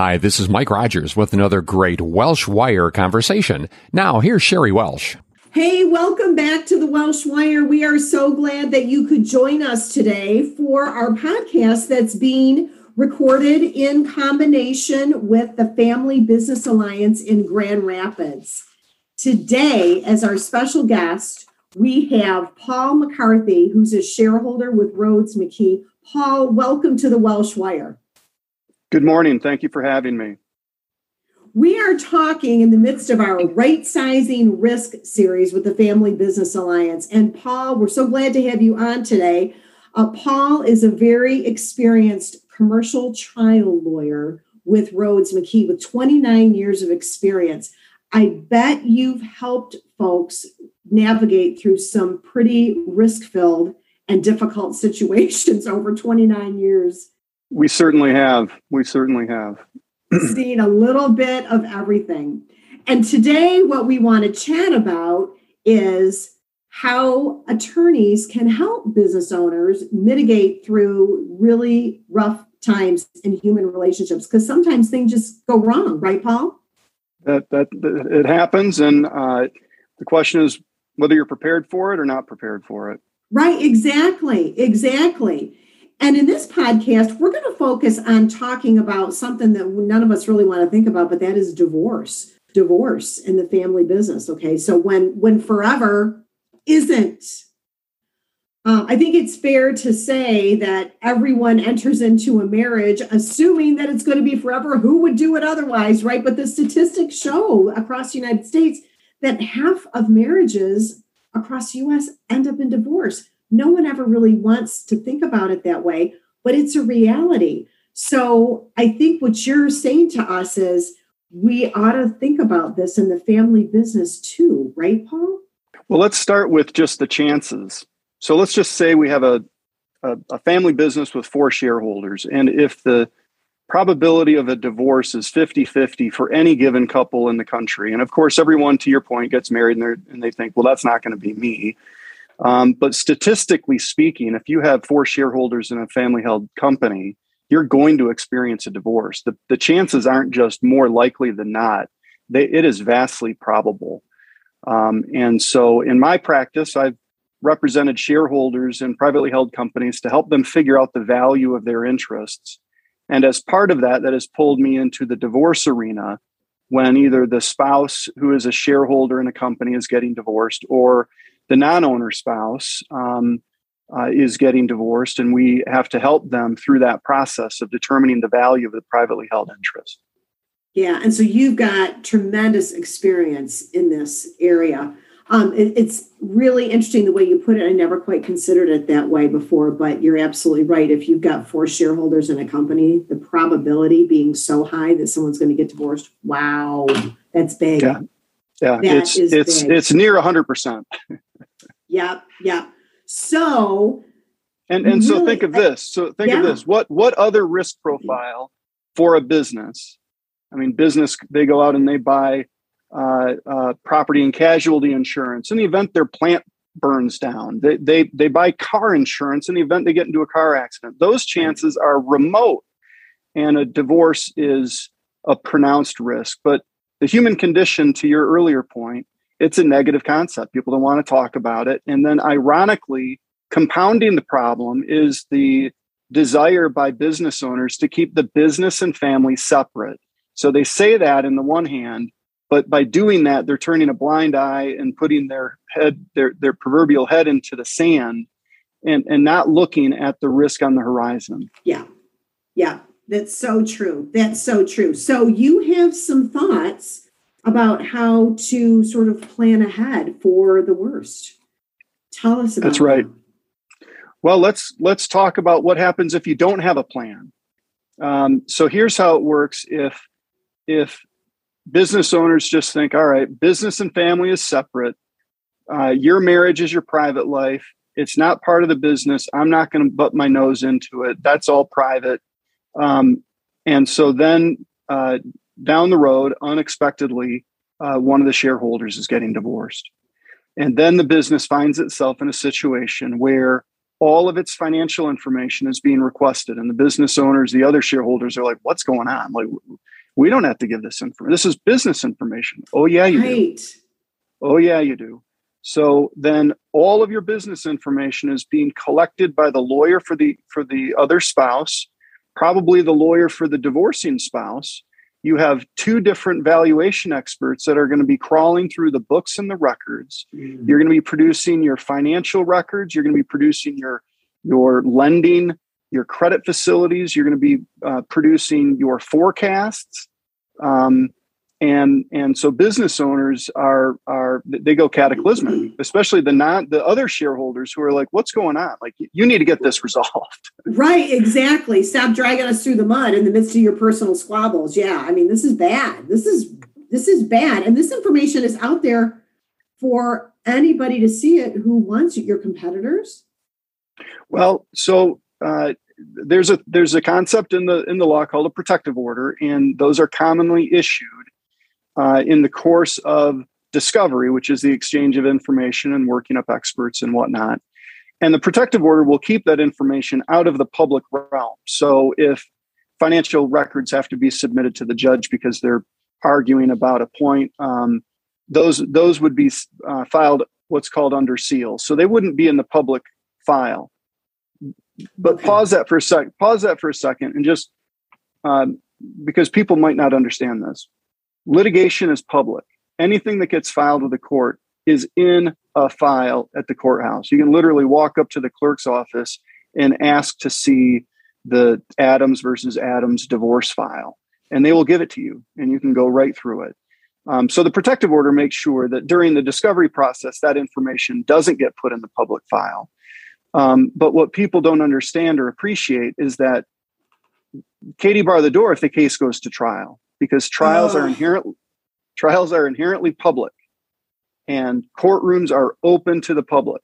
Hi, this is Mike Rogers with another great Welsh Wire conversation. Now, here's Sheri Welsh. Hey, welcome back to the Welsh Wire. We are so glad that you could join us today for our podcast that's being recorded in combination with the Family Business Alliance in Grand Rapids. Today, as our special guest, we have Paul McCarthy, who's a shareholder with Rhoades McKee. Paul, welcome to the Welsh Wire. Good morning. Thank you for having me. We are talking in the midst of our right sizing risk series with the Family Business Alliance. And Paul, we're so glad to have you on today. Uh, Paul is a very experienced commercial trial lawyer with Rhoades McKee with 29 years of experience. I bet you've helped folks navigate through some pretty risk filled and difficult situations over 29 years. We certainly have. We certainly have. seen a little bit of everything. And today, what we want to chat about is how attorneys can help business owners mitigate through really rough times in human relationships because sometimes things just go wrong, right, Paul? That that, that it happens, and uh, the question is whether you're prepared for it or not prepared for it. Right, exactly, exactly. And in this podcast, we're going to focus on talking about something that none of us really want to think about, but that is divorce. Divorce in the family business. Okay. So when when forever isn't uh, I think it's fair to say that everyone enters into a marriage assuming that it's going to be forever. Who would do it otherwise, right? But the statistics show across the United States that half of marriages across the US end up in divorce no one ever really wants to think about it that way, but it's a reality. So I think what you're saying to us is we ought to think about this in the family business too, right, Paul? Well, let's start with just the chances. So let's just say we have a, a, a family business with four shareholders. And if the probability of a divorce is 50 50 for any given couple in the country. And of course, everyone, to your point, gets married and, and they think, well, that's not going to be me. Um, but statistically speaking, if you have four shareholders in a family held company, you're going to experience a divorce. The, the chances aren't just more likely than not, they, it is vastly probable. Um, and so in my practice, I've represented shareholders in privately held companies to help them figure out the value of their interests. And as part of that, that has pulled me into the divorce arena when either the spouse who is a shareholder in a company is getting divorced or the non-owner spouse um, uh, is getting divorced, and we have to help them through that process of determining the value of the privately held interest. Yeah, and so you've got tremendous experience in this area. Um, it, it's really interesting the way you put it. I never quite considered it that way before, but you're absolutely right. If you've got four shareholders in a company, the probability being so high that someone's going to get divorced, wow, that's big. Yeah, yeah, that it's it's big. it's near hundred percent. Yep, yep. So and and really, so think of this. So think yeah. of this. What what other risk profile for a business? I mean, business they go out and they buy uh, uh, property and casualty insurance in the event their plant burns down. They, they they buy car insurance in the event they get into a car accident. Those chances are remote, and a divorce is a pronounced risk. But the human condition, to your earlier point, it's a negative concept. People don't want to talk about it. And then, ironically, compounding the problem is the desire by business owners to keep the business and family separate. So they say that in the one hand, but by doing that, they're turning a blind eye and putting their head, their, their proverbial head into the sand and, and not looking at the risk on the horizon. Yeah. Yeah. That's so true. That's so true. So you have some thoughts about how to sort of plan ahead for the worst. Tell us about That's right. That. Well, let's let's talk about what happens if you don't have a plan. Um, so here's how it works if if business owners just think, all right, business and family is separate. Uh, your marriage is your private life. It's not part of the business. I'm not going to butt my nose into it. That's all private. Um, and so then uh, down the road, unexpectedly, uh, one of the shareholders is getting divorced. And then the business finds itself in a situation where all of its financial information is being requested. And the business owners, the other shareholders are like, what's going on? Like, we don't have to give this information. This is business information. Oh, yeah, you right. do. Oh, yeah, you do. So then all of your business information is being collected by the lawyer for the for the other spouse, probably the lawyer for the divorcing spouse. You have two different valuation experts that are going to be crawling through the books and the records. Mm-hmm. You're going to be producing your financial records. You're going to be producing your your lending, your credit facilities. You're going to be uh, producing your forecasts. Um, and and so business owners are are they go cataclysmic especially the not the other shareholders who are like what's going on? Like you need to get this resolved. Right exactly. Stop dragging us through the mud in the midst of your personal squabbles. Yeah i mean this is bad. This is this is bad. And this information is out there for anybody to see it who wants it. Your competitors? Well so uh, there's a there's a concept in the in the law called a protective order and those are commonly issued uh, in the course of discovery, which is the exchange of information and working up experts and whatnot. And the protective order will keep that information out of the public realm. So if financial records have to be submitted to the judge because they're arguing about a point, um, those those would be uh, filed what's called under seal. So they wouldn't be in the public file. But okay. pause that for a sec. Pause that for a second, and just um, because people might not understand this litigation is public. Anything that gets filed with the court is in a file at the courthouse. You can literally walk up to the clerk's office and ask to see the Adams versus Adams divorce file, and they will give it to you, and you can go right through it. Um, so the protective order makes sure that during the discovery process, that information doesn't get put in the public file. Um, but what people don't understand or appreciate is that Katie bar the door if the case goes to trial because trials oh. are inherent trials are inherently public and courtrooms are open to the public.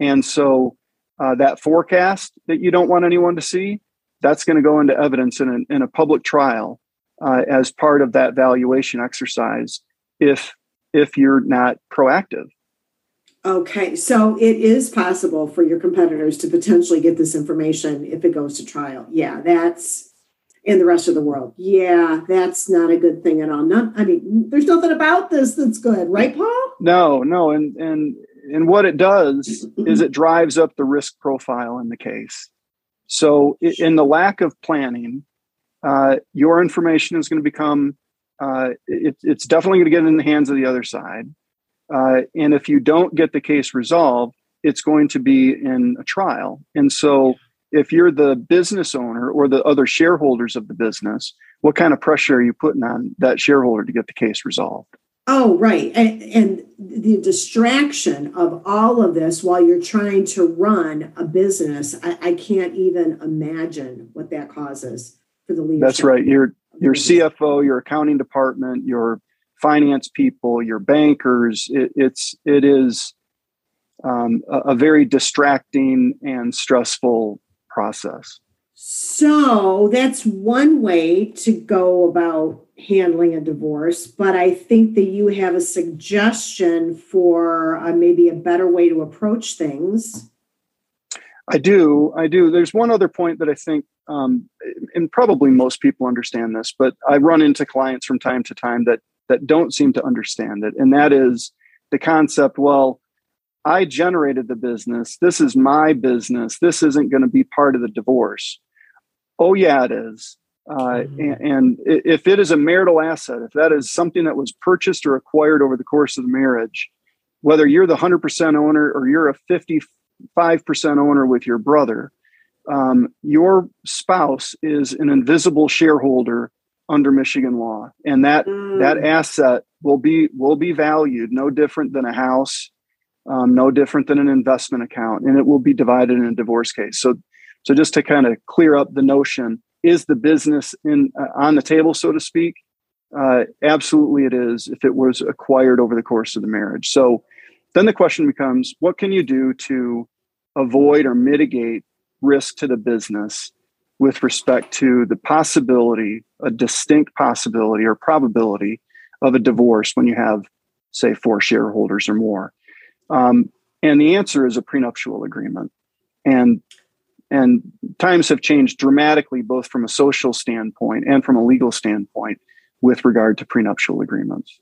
And so uh, that forecast that you don't want anyone to see that's going to go into evidence in a, in a public trial uh, as part of that valuation exercise if if you're not proactive. Okay so it is possible for your competitors to potentially get this information if it goes to trial. Yeah that's in the rest of the world. Yeah, that's not a good thing at all. Not, I mean, there's nothing about this that's good, right, Paul? No, no, and and and what it does is it drives up the risk profile in the case. So, in the lack of planning, uh, your information is going to become. Uh, it, it's definitely going to get in the hands of the other side, uh, and if you don't get the case resolved, it's going to be in a trial, and so if you're the business owner or the other shareholders of the business, what kind of pressure are you putting on that shareholder to get the case resolved? Oh, right. And, and, the distraction of all of this while you're trying to run a business, I, I can't even imagine what that causes for the leadership. That's right. Your your CFO, your accounting department, your finance people, your bankers. It, it's it is um, a, a very distracting and stressful process. So that's one way to go about handling a divorce. But I think that you have a suggestion for uh, maybe a better way to approach things. I do. I do. There's one other point that I think, um, and probably most people understand this, but I run into clients from time to time that that don't seem to understand it, and that is the concept. Well, I generated the business. This is my business. This isn't going to be part of the divorce. Oh, yeah, it is. Uh, mm-hmm. and, and, if it is a marital asset, if that is something that was purchased or acquired over the course of the marriage, whether you're the 100% owner or you're a 55% owner with your brother, um, your spouse is an invisible shareholder under Michigan law, and that mm. that asset will be will be valued no different than a house um, no different than an investment account, and it will be divided in a divorce case. So, so just to kind of clear up the notion, is the business in uh, on the table, so to speak? Uh, absolutely, it is. If it was acquired over the course of the marriage, so then the question becomes, what can you do to avoid or mitigate risk to the business with respect to the possibility, a distinct possibility or probability of a divorce when you have, say, four shareholders or more? Um, and the answer is a prenuptial agreement. And and times have changed dramatically, both from a social standpoint and from a legal standpoint, with regard to prenuptial agreements.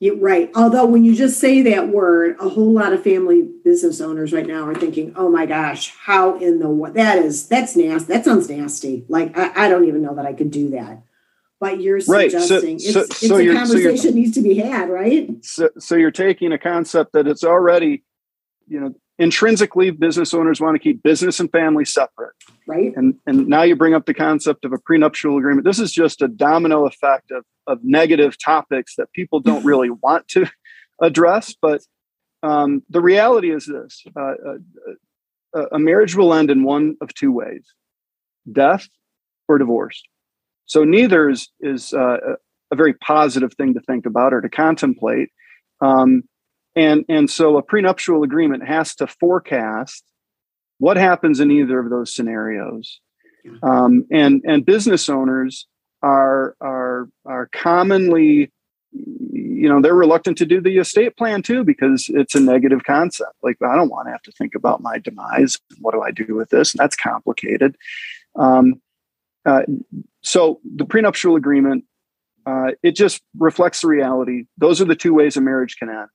Yeah, right. Although when you just say that word, a whole lot of family business owners right now are thinking, "Oh my gosh, how in the what? That is that's nasty. That sounds nasty. Like I, I don't even know that I could do that." But you're right. suggesting so, it's, so, it's a conversation so needs to be had, right? So, so you're taking a concept that it's already, you know, intrinsically business owners want to keep business and family separate right and and now you bring up the concept of a prenuptial agreement this is just a domino effect of of negative topics that people don't really want to address but um, the reality is this uh, uh, a marriage will end in one of two ways death or divorce so neither is is uh, a very positive thing to think about or to contemplate. Um, and and so a prenuptial agreement has to forecast what happens in either of those scenarios. Um, and and business owners are are are commonly you know they're reluctant to do the estate plan too because it's a negative concept. Like i don't want to have to think about my demise. What do i do with this? And that's complicated. Um, uh, so the prenuptial agreement uh, it just reflects the reality those are the two ways a marriage can end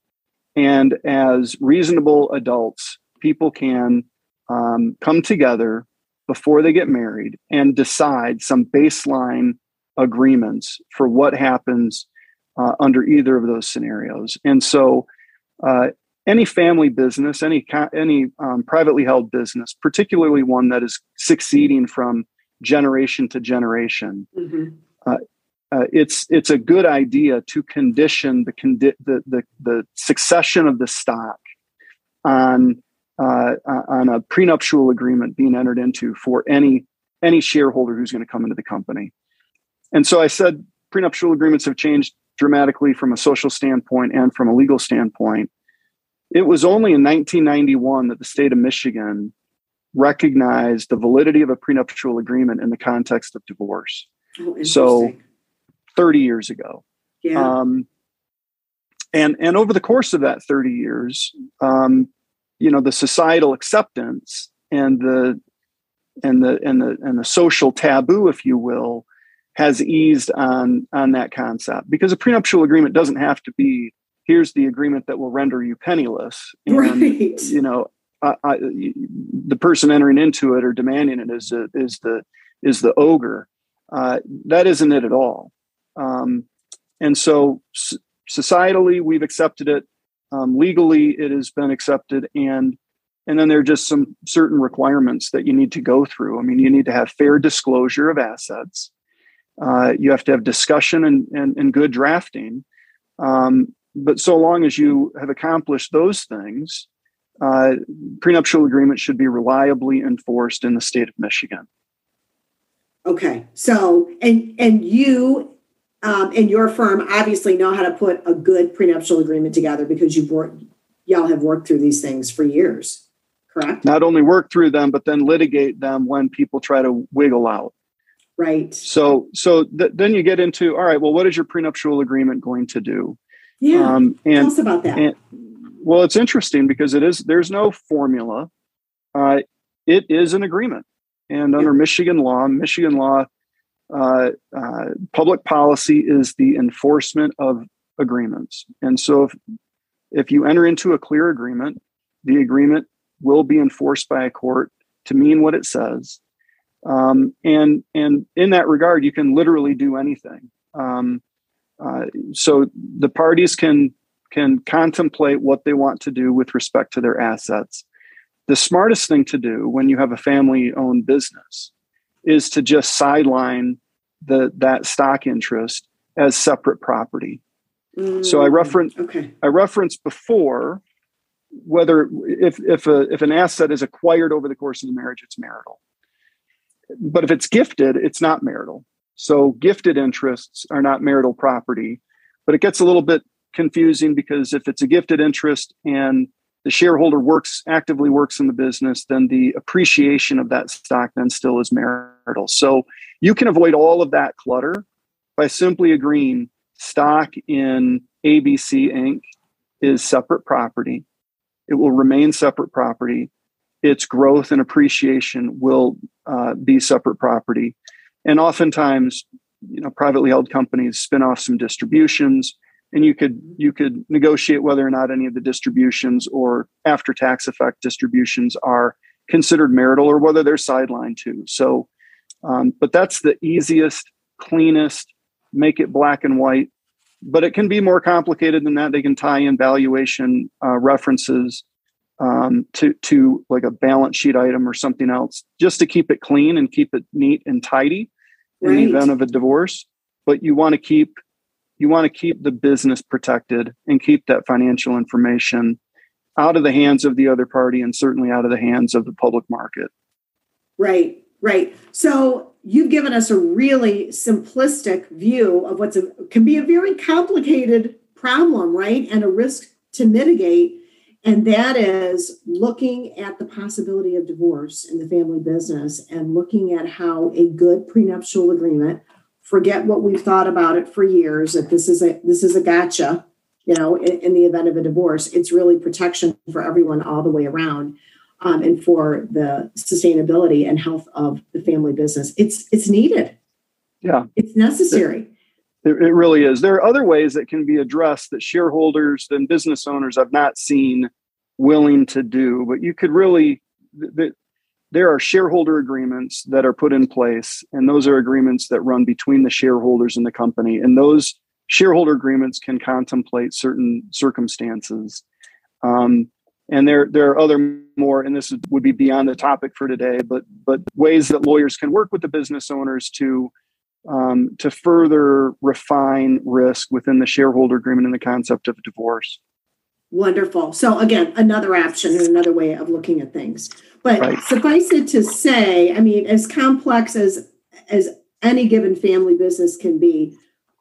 and as reasonable adults, people can um, come together before they get married and decide some baseline agreements for what happens uh, under either of those scenarios. And so, uh, any family business, any any um, privately held business, particularly one that is succeeding from generation to generation, mm-hmm. uh, uh, it's it's a good idea to condition the, condi- the, the the succession of the stock on uh, on a prenuptial agreement being entered into for any any shareholder who's going to come into the company. And so I said prenuptial agreements have changed dramatically from a social standpoint and from a legal standpoint. It was only in 1991 that the state of Michigan recognized the validity of a prenuptial agreement in the context of divorce. Oh, so 30 years ago. Yeah. Um, and and over the course of that 30 years, um, you know, the societal acceptance and the and the and the and the social taboo, if you will, has eased on on that concept because a prenuptial agreement doesn't have to be here's the agreement that will render you penniless and right. you know I, the person entering into it or demanding it is a, is the is the ogre uh, that isn't it at all um, and so societally, we've accepted it. Um, legally, it has been accepted, and and then there are just some certain requirements that you need to go through. I mean, you need to have fair disclosure of assets. Uh, you have to have discussion and, and, and good drafting. Um, but so long as you have accomplished those things, uh, prenuptial agreement should be reliably enforced in the state of Michigan. Okay, so and and you um, and your firm obviously know how to put a good prenuptial agreement together because you've worked, y'all have worked through these things for years, correct? Not only work through them, but then litigate them when people try to wiggle out. Right. So, so th- then you get into all right. Well, what is your prenuptial agreement going to do? Yeah. Um, and, Tell us about that. And, well, it's interesting because it is. There's no formula. Uh, it is an agreement, and under. Michigan law, Michigan law uh, uh, public policy is the enforcement of agreements. And so if, if you enter into a clear agreement, the agreement will be enforced by a court to mean what it says. Um, and and in that regard, you can literally do anything. Um, uh, so the parties can can contemplate what they want to do with respect to their assets. The smartest thing to do when you have a family owned business is to just sideline the that stock interest as separate property. Mm, so I mm, reference okay. I referenced before whether if if a if an asset is acquired over the course of the marriage, it's marital. but if it's gifted, it's not marital. So gifted interests are not marital property, but it gets a little bit confusing because if it's a gifted interest and the shareholder works actively works in the business, then the appreciation of that stock then still is marital. So you can avoid all of that clutter by simply agreeing stock in ABC Inc. is separate property. It will remain separate property. Its growth and appreciation will uh, be separate property. And oftentimes, you know, privately held companies spin off some distributions and you could you could negotiate whether or not any of the distributions or after tax effect distributions are considered marital or whether they're sidelined too. So um, but that's the easiest cleanest make it black and white. But it can be more complicated than that. They can tie in valuation uh, references um, to to like a balance sheet item or something else just to keep it clean and keep it neat and tidy in the event of a divorce. But you want to keep you want to keep the business protected and keep that financial information out of the hands of the other party and certainly out of the hands of the public market. Right, right. So you've given us a really simplistic view of what's a, can be a very complicated problem, right? And a risk to mitigate. And that is looking at the possibility of divorce in the family business and looking at how a good prenuptial agreement forget what we've thought about it for years that this is a this is a gotcha you know in, in the event of a divorce. It's really protection for everyone all the way around um, and for the sustainability and health of the family business. It's it's needed. Yeah. It's necessary. It, it really is. There are other ways that can be addressed that shareholders and business owners have not seen willing to do but you could really the, there are shareholder agreements that are put in place, and those are agreements that run between the shareholders and the company. And those shareholder agreements can contemplate certain circumstances. Um, and there, there are other more, and this would be beyond the topic for today, but but ways that lawyers can work with the business owners to um, to further refine risk within the shareholder agreement and the concept of divorce. Wonderful. So again, another option and another way of looking at things. But right. suffice it to say, I mean, as complex as as any given family business can be,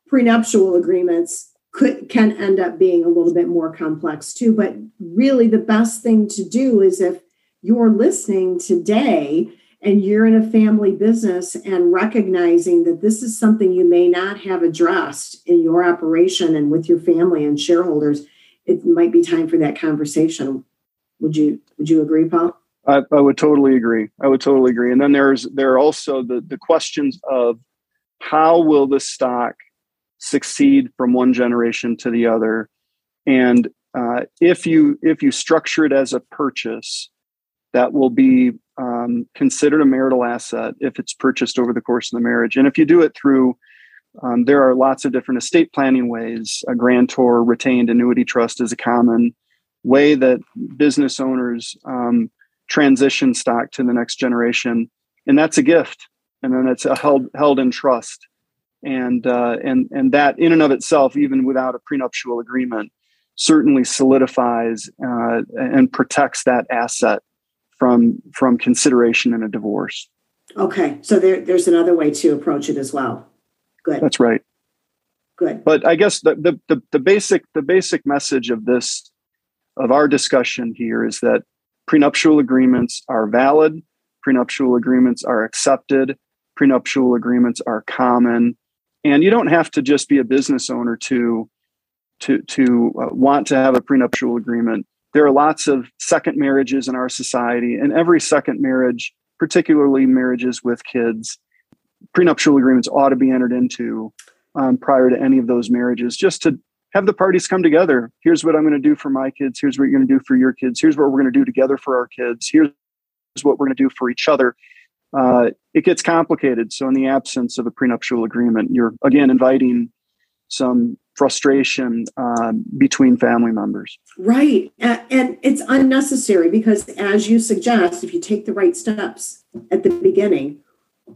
prenuptial agreements could can end up being a little bit more complex too. But really, the best thing to do is if you're listening today and you're in a family business and recognizing that this is something you may not have addressed in your operation and with your family and shareholders, it might be time for that conversation. Would you would you agree, Paul? I, I, would totally agree. I would totally agree. And then there's there are also the the questions of how will the stock succeed from one generation to the other, and uh, if you if you structure it as a purchase, that will be um, considered a marital asset if it's purchased over the course of the marriage. And if you do it through um, there are lots of different estate planning ways. A grantor retained annuity trust is a common way that business owners um, transition stock to the next generation, and that's a gift. And then it's held held in trust, and uh, and and that in and of itself, even without a prenuptial agreement, certainly solidifies uh, and protects that asset from from consideration in a divorce. Okay, so there, there's another way to approach it as well. Good. That's right. Good. But I guess the, the the the basic the basic message of this of our discussion here is that prenuptial agreements are valid, prenuptial agreements are accepted, prenuptial agreements are common, and you don't have to just be a business owner to to to uh, want to have a prenuptial agreement. There are lots of second marriages in our society, and every second marriage, particularly marriages with kids, prenuptial agreements ought to be entered into um, prior to any of those marriages, just to have the parties come together. Here's what I'm going to do for my kids. Here's what you're going to do for your kids. Here's what we're going to do together for our kids. Here's what we're going to do for each other. Uh, it gets complicated. So, in the absence of a prenuptial agreement, you're again inviting some frustration uh, between family members. Right. And it's unnecessary because, as you suggest, if you take the right steps at the beginning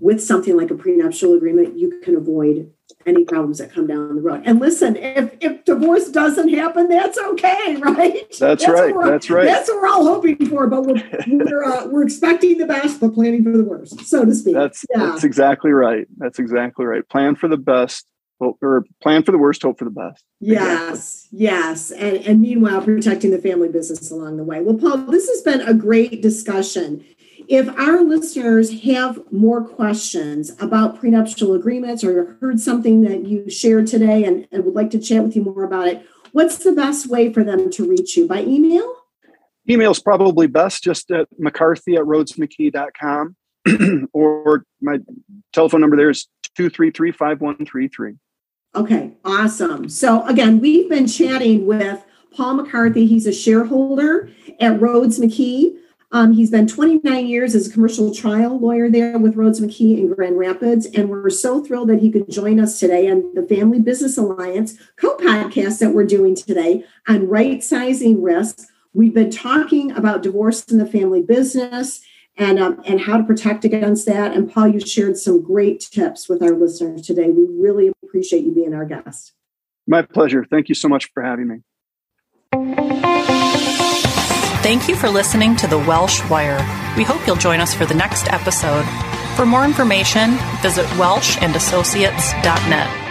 with something like a prenuptial agreement, you can avoid any problems that come down the road. And listen, if if divorce doesn't happen, that's okay, right? That's, that's right. That's right. That's what we're all hoping for. But we're we're, uh, we're expecting the best, but planning for the worst, so to speak. That's yeah. that's exactly right. That's exactly right. Plan for the best, hope, or plan for the worst, hope for the best. Yes, exactly. yes, and and meanwhile protecting the family business along the way. Well, Paul, this has been a great discussion. If our listeners have more questions about prenuptial agreements or heard something that you shared today and, and would like to chat with you more about it, what's the best way for them to reach you? By email? Email is probably best, just at mccarthy at rhoadesmckee.com. or my telephone number there is 233 5133. Okay, awesome. So, again, we've been chatting with Paul McCarthy. He's a shareholder at Rhoades McKee. Um, he's been 29 years as a commercial trial lawyer there with Rhoades McKee in Grand Rapids. And we're so thrilled that he could join us today on the Family Business Alliance co podcast that we're doing today on right sizing risk. We've been talking about divorce in the family business and, um, and how to protect against that. And Paul, you shared some great tips with our listeners today. We really appreciate you being our guest. My pleasure. Thank you so much for having me. Thank you for listening to The Welsh Wire. We hope you'll join us for the next episode. For more information, visit welshandassociates.net.